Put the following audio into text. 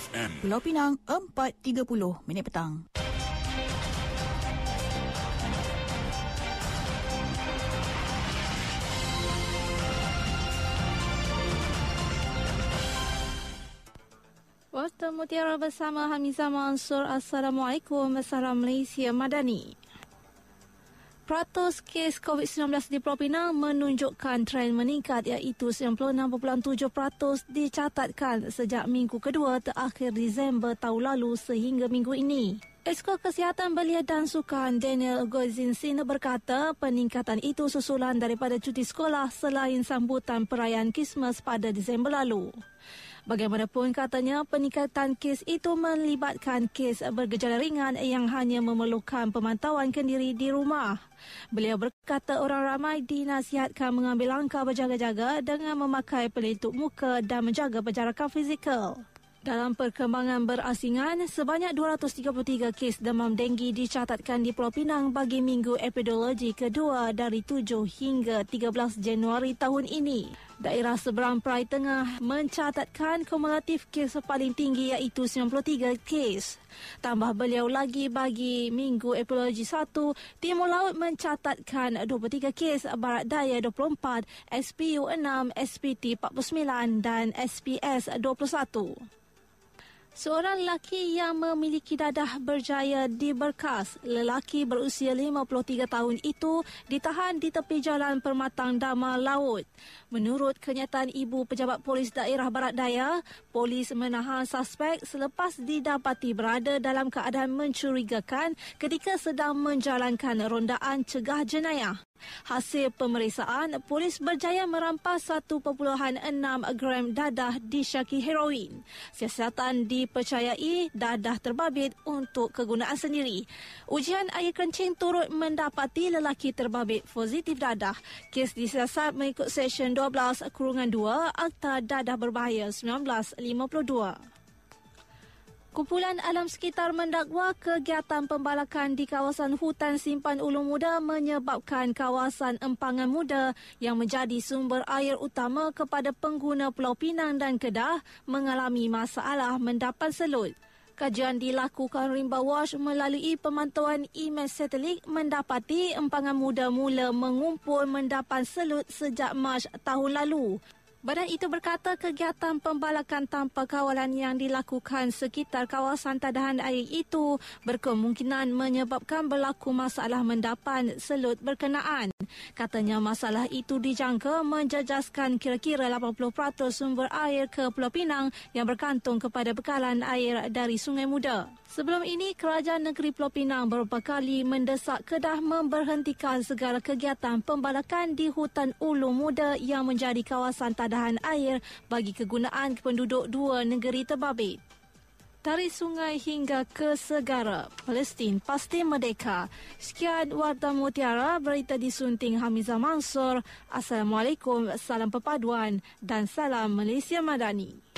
FM. Pulau Pinang 4.30 minit petang. Warta Mutiara bersama Hamizah Mansur. Assalamualaikum. Salam Malaysia Madani. Peratus kes COVID-19 di Pulau Pinang menunjukkan tren meningkat iaitu 96.7% dicatatkan sejak minggu kedua terakhir Disember tahun lalu sehingga minggu ini. Esko Kesihatan Belia dan Sukan Daniel Gozinsin berkata peningkatan itu susulan daripada cuti sekolah selain sambutan perayaan Christmas pada Disember lalu. Bagaimanapun katanya peningkatan kes itu melibatkan kes bergejala ringan yang hanya memerlukan pemantauan kendiri di rumah. Beliau berkata orang ramai dinasihatkan mengambil langkah berjaga-jaga dengan memakai pelitup muka dan menjaga penjarakan fizikal. Dalam perkembangan berasingan, sebanyak 233 kes demam denggi dicatatkan di Pulau Pinang bagi minggu epidemiologi kedua dari 7 hingga 13 Januari tahun ini. Daerah seberang Perai Tengah mencatatkan kumulatif kes paling tinggi iaitu 93 kes. Tambah beliau lagi bagi minggu epidemiologi 1, Timur Laut mencatatkan 23 kes, Barat Daya 24, SPU 6, SPT 49 dan SPS 21. Seorang lelaki yang memiliki dadah berjaya di berkas, lelaki berusia 53 tahun itu ditahan di tepi jalan Permatang Dama Laut. Menurut kenyataan ibu pejabat polis daerah Barat Daya, polis menahan suspek selepas didapati berada dalam keadaan mencurigakan ketika sedang menjalankan rondaan cegah jenayah. Hasil pemeriksaan, polis berjaya merampas 1.6 gram dadah disyaki heroin. Siasatan dipercayai dadah terbabit untuk kegunaan sendiri. Ujian air kencing turut mendapati lelaki terbabit positif dadah. Kes disiasat mengikut Seksyen 12 Kurungan 2 Akta Dadah Berbahaya 1952. Kumpulan alam sekitar mendakwa kegiatan pembalakan di kawasan hutan simpan ulu muda menyebabkan kawasan empangan muda yang menjadi sumber air utama kepada pengguna Pulau Pinang dan Kedah mengalami masalah mendapat selut. Kajian dilakukan Rimba Watch melalui pemantauan email satelit mendapati empangan muda mula mengumpul mendapat selut sejak Mac tahun lalu. Badan itu berkata kegiatan pembalakan tanpa kawalan yang dilakukan sekitar kawasan tadahan air itu berkemungkinan menyebabkan berlaku masalah mendapan selut berkenaan. Katanya masalah itu dijangka menjejaskan kira-kira 80% sumber air ke Pulau Pinang yang bergantung kepada bekalan air dari Sungai Muda. Sebelum ini, Kerajaan Negeri Pulau Pinang beberapa kali mendesak Kedah memberhentikan segala kegiatan pembalakan di hutan Ulu Muda yang menjadi kawasan tadahan air bagi kegunaan penduduk dua negeri terbabit. Dari sungai hingga ke segara, Palestin pasti merdeka. Sekian Warta Mutiara, berita disunting Hamizah Mansur. Assalamualaikum, salam perpaduan dan salam Malaysia Madani.